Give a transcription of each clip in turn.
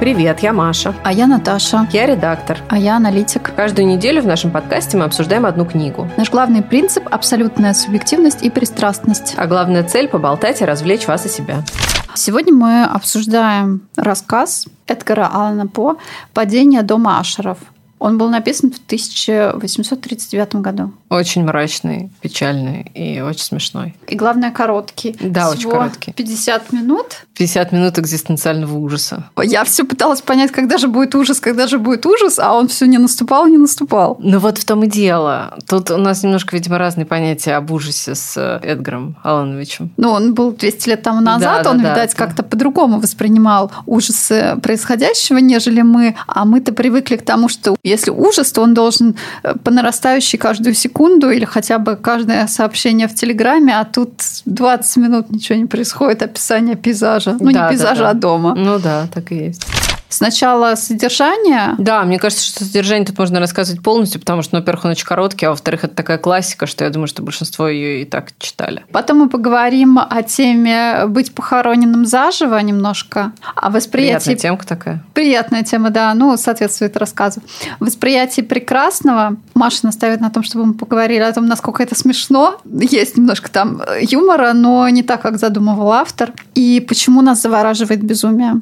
Привет, я Маша. А я Наташа. Я редактор. А я аналитик. Каждую неделю в нашем подкасте мы обсуждаем одну книгу. Наш главный принцип – абсолютная субъективность и пристрастность. А главная цель – поболтать и развлечь вас и себя. Сегодня мы обсуждаем рассказ Эдгара Алана По «Падение дома Ашеров». Он был написан в 1839 году. Очень мрачный, печальный и очень смешной. И главное, короткий. Да, Всего очень короткий. 50 минут. 50 минут экзистенциального ужаса. Я все пыталась понять, когда же будет ужас, когда же будет ужас, а он все не наступал, не наступал. Ну вот в том и дело. Тут у нас немножко, видимо, разные понятия об ужасе с Эдгаром Алановичем. Ну, он был 200 лет тому назад, Да, он, да, видать, да. как-то по-другому воспринимал ужасы происходящего, нежели мы. А мы-то привыкли к тому, что если ужас, то он должен э, по нарастающей каждую секунду или хотя бы каждое сообщение в Телеграме, а тут 20 минут ничего не происходит, описание пейзажа. Ну, Да, да, не пейзажа, да. а дома. Ну да, так и есть. Сначала содержание, Да, мне кажется, что содержание тут можно рассказывать полностью, потому что, ну, во-первых, он очень короткий, а во-вторых, это такая классика, что я думаю, что большинство ее и так читали. Потом мы поговорим о теме быть похороненным заживо немножко, о восприятии Приятная темка такая. Приятная тема, да, ну, соответствует рассказу. Восприятие прекрасного. Маша наставит на том, чтобы мы поговорили о том, насколько это смешно. Есть немножко там юмора, но не так, как задумывал автор. И почему нас завораживает безумие.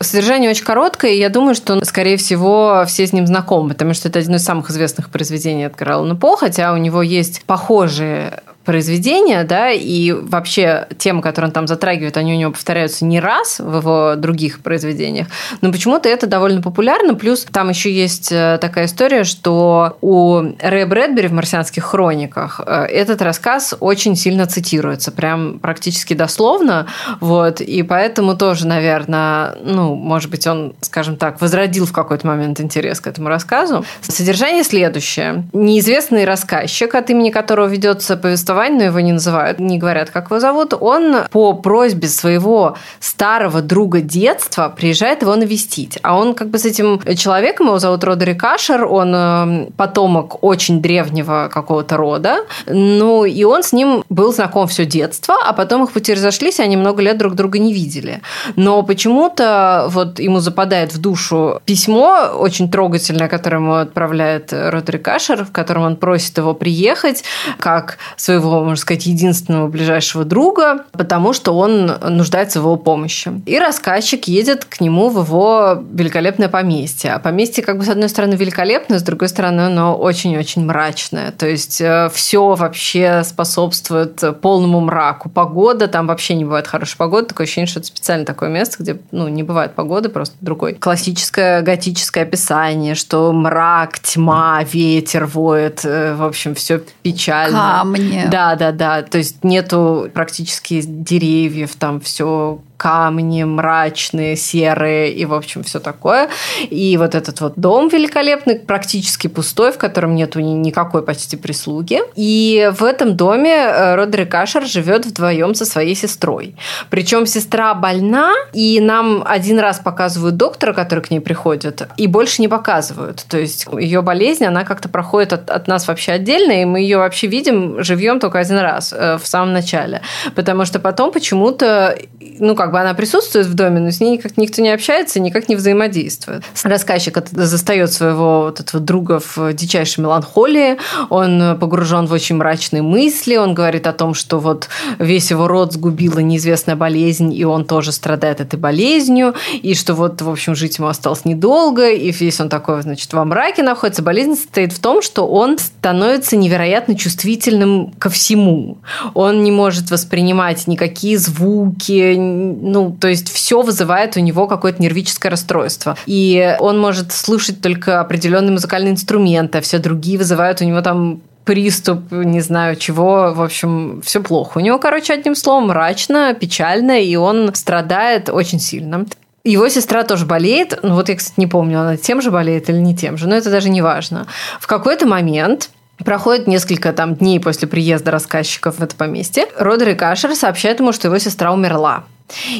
Содержание очень короткое, и я думаю, что, скорее всего, все с ним знакомы, потому что это одно из самых известных произведений Эдгара Аллана По, хотя у него есть похожие произведения, да, и вообще темы, которые он там затрагивает, они у него повторяются не раз в его других произведениях, но почему-то это довольно популярно, плюс там еще есть э, такая история, что у Рэя Брэдбери в «Марсианских хрониках» э, этот рассказ очень сильно цитируется, прям практически дословно, вот, и поэтому тоже, наверное, ну, может быть, он, скажем так, возродил в какой-то момент интерес к этому рассказу. Содержание следующее. Неизвестный рассказчик, от имени которого ведется повествование, но его не называют, не говорят, как его зовут, он по просьбе своего старого друга детства приезжает его навестить. А он как бы с этим человеком, его зовут Родерик Ашер, он э, потомок очень древнего какого-то рода, ну и он с ним был знаком все детство, а потом их пути разошлись, и они много лет друг друга не видели. Но почему-то вот ему западает в душу письмо очень трогательное, которое ему отправляет Родерик Ашер, в котором он просит его приехать как своего, можно сказать, единственного ближайшего друга, потому что он нуждается в его помощи. И рассказчик едет к нему в его великолепное поместье. А поместье, как бы, с одной стороны, великолепное, с другой стороны, оно очень-очень мрачное. То есть все вообще способствует полному мраку. Погода, там вообще не бывает хорошей погоды. Такое ощущение, что это специально такое место, где ну, не бывает погоды, просто другой. Классическое готическое описание, что мрак, тьма, ветер воет, э, в общем, все печально. Камни. Да, да, да. То есть нету практически деревьев, там все камни мрачные, серые и, в общем, все такое. И вот этот вот дом великолепный, практически пустой, в котором нету ни- никакой почти прислуги. И в этом доме э, Родерик Ашер живет вдвоем со своей сестрой. Причем сестра больна, и нам один раз показывают доктора, который к ней приходит, и больше не показывают. То есть ее болезнь, она как-то проходит от, от нас вообще отдельно, и мы ее вообще видим живьем только один раз э, в самом начале. Потому что потом почему-то, ну, как бы она присутствует в доме, но с ней никак никто не общается, никак не взаимодействует. Рассказчик застает своего вот этого друга в дичайшей меланхолии, он погружен в очень мрачные мысли, он говорит о том, что вот весь его род сгубила неизвестная болезнь, и он тоже страдает этой болезнью, и что вот, в общем, жить ему осталось недолго, и весь он такой, значит, во мраке находится. Болезнь состоит в том, что он становится невероятно чувствительным ко всему. Он не может воспринимать никакие звуки, ну, то есть все вызывает у него какое-то нервическое расстройство. И он может слушать только определенные музыкальные инструменты, а все другие вызывают у него там приступ, не знаю чего, в общем, все плохо. У него, короче, одним словом, мрачно, печально, и он страдает очень сильно. Его сестра тоже болеет. Ну вот я, кстати, не помню, она тем же болеет или не тем же, но это даже не важно. В какой-то момент Проходит несколько там дней после приезда рассказчиков в это поместье. Родерик Ашер сообщает ему, что его сестра умерла.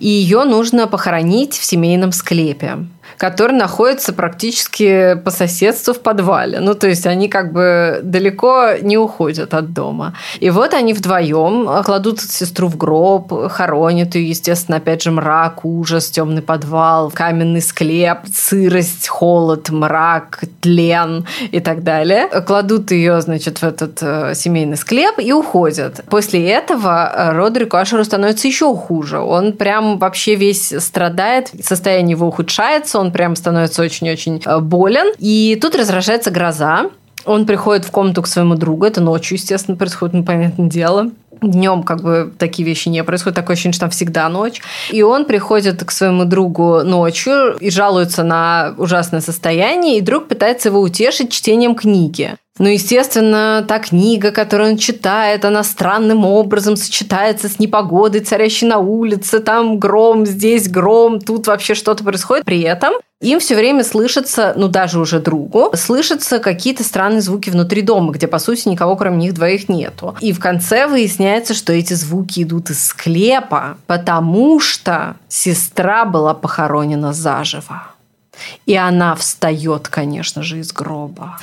И ее нужно похоронить в семейном склепе. Который находится практически по соседству в подвале. Ну, то есть они как бы далеко не уходят от дома. И вот они вдвоем кладут сестру в гроб, хоронят ее, естественно, опять же, мрак, ужас, темный подвал, каменный склеп, сырость, холод, мрак, тлен и так далее. Кладут ее, значит, в этот э, семейный склеп и уходят. После этого э, Родерику Ашеру становится еще хуже. Он прям вообще весь страдает, состояние его ухудшается, он прям становится очень-очень э, болен. И тут разражается гроза. Он приходит в комнату к своему другу. Это ночью, естественно, происходит, ну, понятное дело. Днем как бы такие вещи не происходят. Такое ощущение, что там всегда ночь. И он приходит к своему другу ночью и жалуется на ужасное состояние. И друг пытается его утешить чтением книги. Ну, естественно, та книга, которую он читает, она странным образом сочетается с непогодой, царящей на улице. Там гром, здесь гром, тут вообще что-то происходит. При этом им все время слышится, ну даже уже другу, слышатся какие-то странные звуки внутри дома, где, по сути, никого кроме них двоих нету. И в конце выясняется, что эти звуки идут из склепа, потому что сестра была похоронена заживо. И она встает, конечно же, из гроба.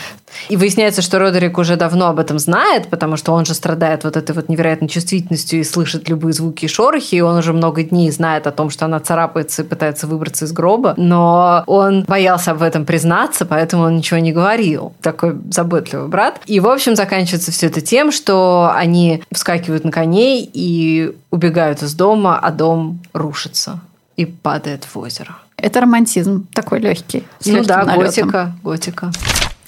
И выясняется, что Родерик уже давно об этом знает, потому что он же страдает вот этой вот невероятной чувствительностью и слышит любые звуки и шорохи, и он уже много дней знает о том, что она царапается и пытается выбраться из гроба, но он боялся об этом признаться, поэтому он ничего не говорил. Такой заботливый брат. И, в общем, заканчивается все это тем, что они вскакивают на коней и убегают из дома, а дом рушится и падает в озеро. Это романтизм такой легкий. Ну да, налетом. готика, готика.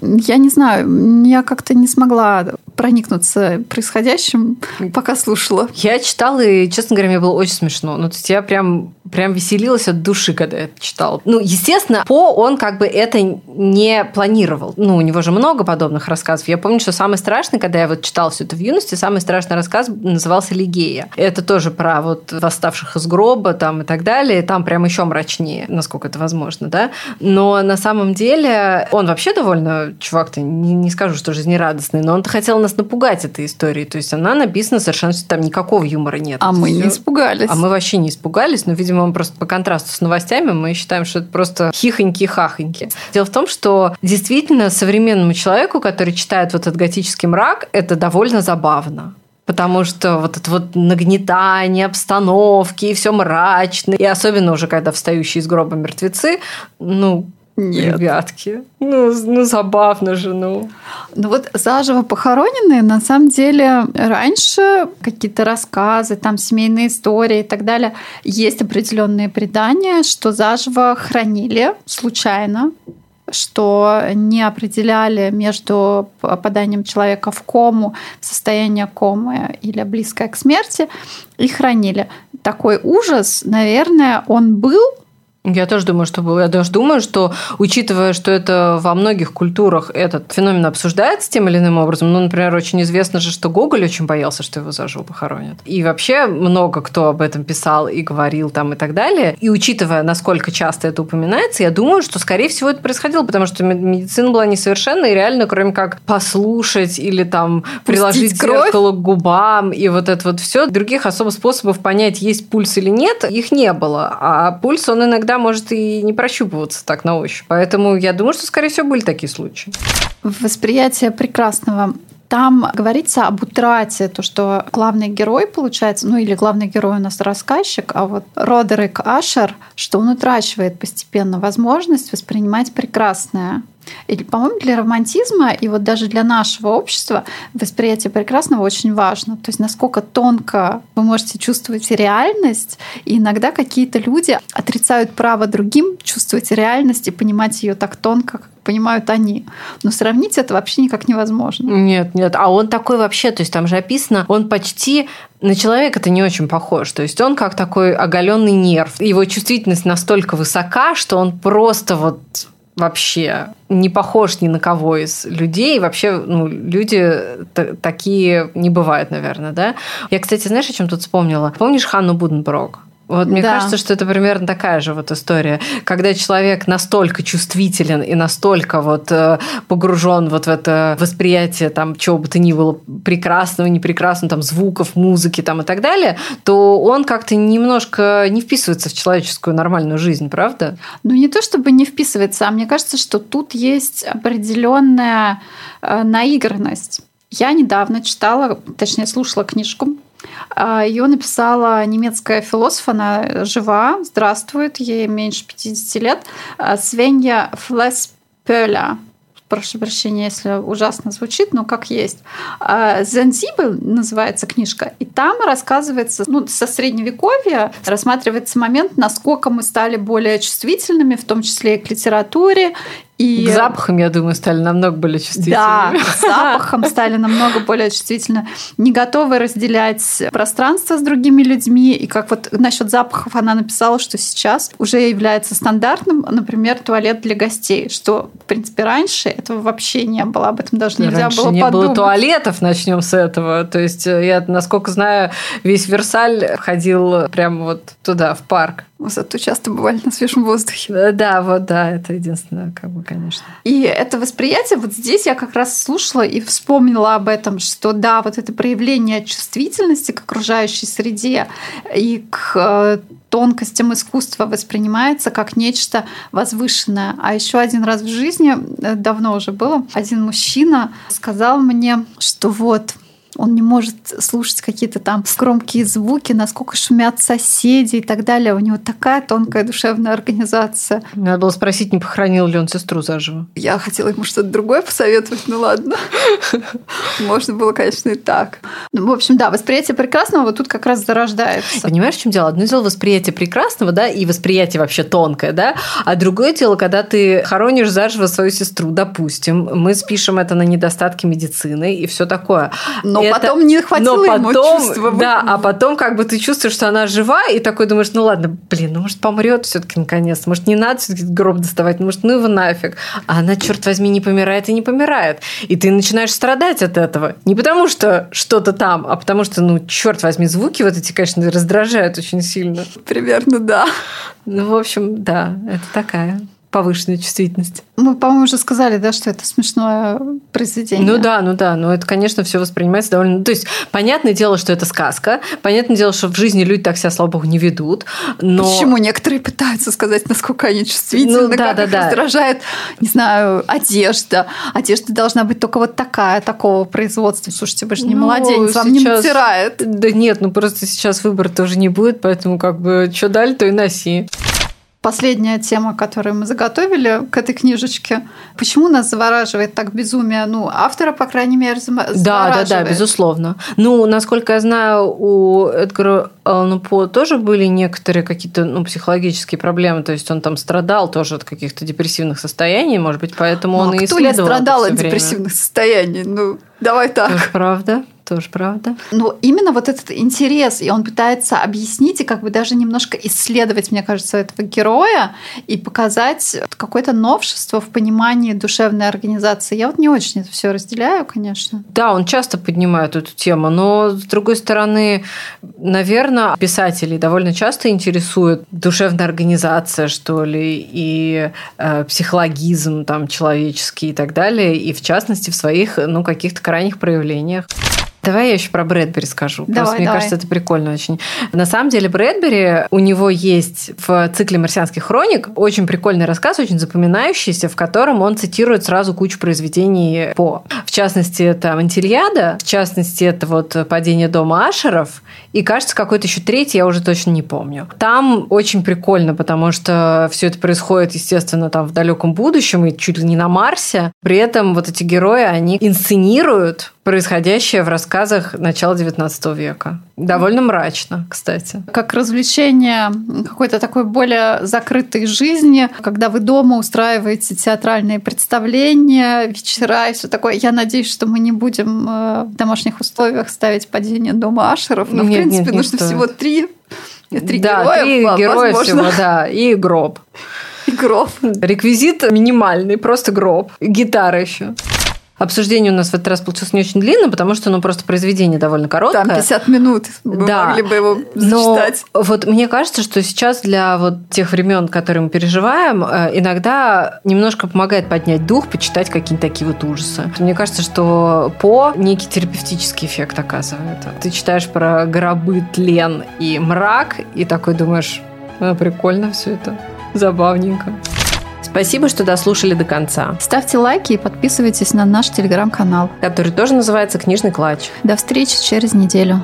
Я не знаю, я как-то не смогла проникнуться происходящим, пока слушала. Я читала, и, честно говоря, мне было очень смешно. Ну, то есть я прям, прям веселилась от души, когда это читала. Ну, естественно, По он как бы это не планировал. Ну, у него же много подобных рассказов. Я помню, что самый страшный, когда я вот читала все это в юности, самый страшный рассказ назывался «Лигея». Это тоже про вот восставших из гроба там и так далее. Там прям еще мрачнее, насколько это возможно, да. Но на самом деле он вообще довольно чувак-то, не, не скажу, что жизнерадостный, но он-то хотел нас напугать этой историей. То есть она написана совершенно, там никакого юмора нет. А мы все... не испугались. А мы вообще не испугались, но, видимо, он просто по контрасту с новостями мы считаем, что это просто хихоньки-хахоньки. Дело в том, что действительно современному человеку, который читает вот этот готический мрак, это довольно забавно потому что вот это вот нагнетание обстановки, и все мрачно, и особенно уже когда встающие из гроба мертвецы, ну, нет. Ребятки, ну, ну забавно же, ну. Ну вот заживо похороненные, на самом деле, раньше какие-то рассказы, там семейные истории и так далее, есть определенные предания, что заживо хранили случайно, что не определяли между попаданием человека в кому, состояние комы или близкое к смерти, и хранили. Такой ужас, наверное, он был, я тоже думаю, что было. Я даже думаю, что, учитывая, что это во многих культурах этот феномен обсуждается тем или иным образом, ну, например, очень известно же, что Гоголь очень боялся, что его заживо похоронят. И вообще много кто об этом писал и говорил там и так далее. И учитывая, насколько часто это упоминается, я думаю, что, скорее всего, это происходило, потому что медицина была несовершенна, и реально, кроме как послушать или там приложить зеркало к губам, и вот это вот все, других особо способов понять, есть пульс или нет, их не было. А пульс, он иногда может и не прощупываться так на ощупь. Поэтому я думаю, что, скорее всего, были такие случаи. Восприятие прекрасного там говорится об утрате, то, что главный герой, получается, ну или главный герой у нас рассказчик, а вот Родерик Ашер, что он утрачивает постепенно возможность воспринимать прекрасное. И, по-моему, для романтизма и вот даже для нашего общества восприятие прекрасного очень важно. То есть насколько тонко вы можете чувствовать реальность, и иногда какие-то люди отрицают право другим чувствовать реальность и понимать ее так тонко, как понимают они. Но сравнить это вообще никак невозможно. Нет, нет. А он такой вообще, то есть там же описано, он почти на человека это не очень похож. То есть он как такой оголенный нерв. Его чувствительность настолько высока, что он просто вот вообще не похож ни на кого из людей. Вообще, ну, люди такие не бывают, наверное, да? Я, кстати, знаешь, о чем тут вспомнила? Помнишь Ханну Буденброк? Вот мне Да. кажется, что это примерно такая же вот история, когда человек настолько чувствителен и настолько вот э, погружен вот в это восприятие там чего бы то ни было прекрасного, непрекрасного, там звуков, музыки там и так далее, то он как-то немножко не вписывается в человеческую нормальную жизнь, правда? Ну, не то чтобы не вписывается, а мне кажется, что тут есть определенная э, наигранность. Я недавно читала, точнее, слушала книжку. Ее написала немецкая философ, она жива, здравствует, ей меньше 50 лет, э, Свенья Флеспеля. Прошу прощения, если ужасно звучит, но как есть. «Зензибель» называется книжка, и там рассказывается, ну, со средневековья рассматривается момент, насколько мы стали более чувствительными, в том числе и к литературе, и К запахам, я думаю, стали намного более чувствительными. да, к запахам стали намного более чувствительны, не готовы разделять пространство с другими людьми. И как вот насчет запахов она написала, что сейчас уже является стандартным, например, туалет для гостей, что, в принципе, раньше этого вообще не было, об этом даже нельзя Раньше было не подумать. было туалетов, начнем с этого. То есть э, я, насколько знаю, весь Версаль ходил прямо вот туда, в парк. Зато часто бывали на свежем воздухе. Э, Да, вот, да, это единственное, как бы, конечно. И это восприятие, вот здесь я как раз слушала и вспомнила об этом, что да, вот это проявление чувствительности к окружающей среде и к э, тонкостям искусства воспринимается как нечто возвышенное. А еще один раз в жизни, э, давно уже было, один мужчина сказал мне, что вот он не может слушать какие-то там громкие звуки, насколько шумят соседи и так далее. У него такая тонкая душевная организация. Надо было спросить, не похоронил ли он сестру заживо. Я хотела ему что-то другое посоветовать, ну ладно. Можно было, конечно, и так. Ну, в общем, да, восприятие прекрасного вот тут как раз зарождается. Понимаешь, в чем дело? Одно дело восприятие прекрасного, да, и восприятие вообще тонкое, да, а другое дело, когда ты хоронишь заживо свою сестру, допустим, мы спишем это на недостатки медицины и все такое. Но Это- потом не хватило Но ему потом, чувства. да, а потом как бы ты чувствуешь, что она жива, и такой думаешь, ну ладно, блин, ну может помрет все-таки наконец, может не надо все-таки гроб доставать, ну может ну его нафиг. А она, черт возьми, не помирает и не помирает. И ты начинаешь страдать от этого. Не потому что что-то там, а потому что, ну, черт возьми, звуки вот эти, конечно, раздражают очень сильно. Примерно, да. Ну, в общем, да, это такая повышенная чувствительность. Мы, по-моему, уже сказали, да, что это смешное произведение. Ну да, ну да, но это, конечно, все воспринимается довольно... То есть, понятное дело, что это сказка, понятное дело, что в жизни люди так себя, слава богу, не ведут, но... Почему некоторые пытаются сказать, насколько они чувствительны, Ну, да, как да, их да. раздражает, не знаю, одежда. Одежда должна быть только вот такая, такого производства. Слушайте, вы же не Ну, младенец, вам не сейчас- натирает. Да нет, ну просто сейчас выбора тоже не будет, поэтому как бы что дали, то и носи. Последняя тема, которую мы заготовили к этой книжечке. Почему нас завораживает так безумие? Ну, автора, по крайней мере, зама- Да, да, да, завораживает. безусловно. Ну, насколько я знаю, у Эдгара Аллана По тоже были некоторые какие-то ну, психологические проблемы, то есть он там страдал тоже от каких-то депрессивных состояний, может быть, поэтому Ну, он а и кто не исследовал это страдал всё от время. депрессивных состояний? Ну, давай так. Тоже правда, тоже правда. Но именно вот этот интерес, и он пытается объяснить и как бы даже немножко исследовать, мне кажется, этого героя и показать какое-то новшество в понимании душевной организации. Я вот не очень это все разделяю, конечно. Да, он часто поднимает эту тему, но с другой стороны, наверное, писателей довольно часто интересует душевная организация, что ли, и э, психологизм там человеческий и так далее, и в частности в своих, ну, каких-то крайних проявлениях. Давай я еще про Брэдбери скажу. Давай, Просто мне давай. кажется, это прикольно очень. На самом деле Брэдбери, у него есть в цикле «Марсианских хроник» очень прикольный рассказ, очень запоминающийся, в котором он цитирует сразу кучу произведений По. В частности, это «Антильяда», в частности, это вот «Падение дома Ашеров», и, кажется, какой-то еще третий, я уже точно не помню. Там очень прикольно, потому что все это происходит, естественно, там в далеком будущем и чуть ли не на Марсе. При этом вот эти герои, они инсценируют происходящее в рассказах начала XIX века. Довольно мрачно, кстати. Как развлечение какой-то такой более закрытой жизни, когда вы дома устраиваете театральные представления, вечера и все такое. Я надеюсь, что мы не будем э, в домашних условиях ставить падение дома Ашеров, но, в Нет, принципе, нет, не нужно стоит. всего три Три да, героя, три во- героя возможно. всего, да, и гроб. И гроб. Реквизит минимальный, просто гроб. Гитара еще. Обсуждение у нас в этот раз получилось не очень длинным, потому что, ну, просто произведение довольно короткое. Там 50 минут. Мы Да. могли бы его зачитать. Но вот мне кажется, что сейчас для вот тех времен, которые мы переживаем, э, иногда немножко помогает поднять дух, почитать какие-нибудь такие вот ужасы. Мне кажется, что по некий терапевтический эффект оказывает. Ты читаешь про гробы, тлен и мрак, и такой думаешь, «А, прикольно все это, забавненько. Спасибо, что дослушали до конца, Ставьте лайки и подписывайтесь на наш телеграм-канал. который тоже называется «Книжный клатч». До встречи через неделю.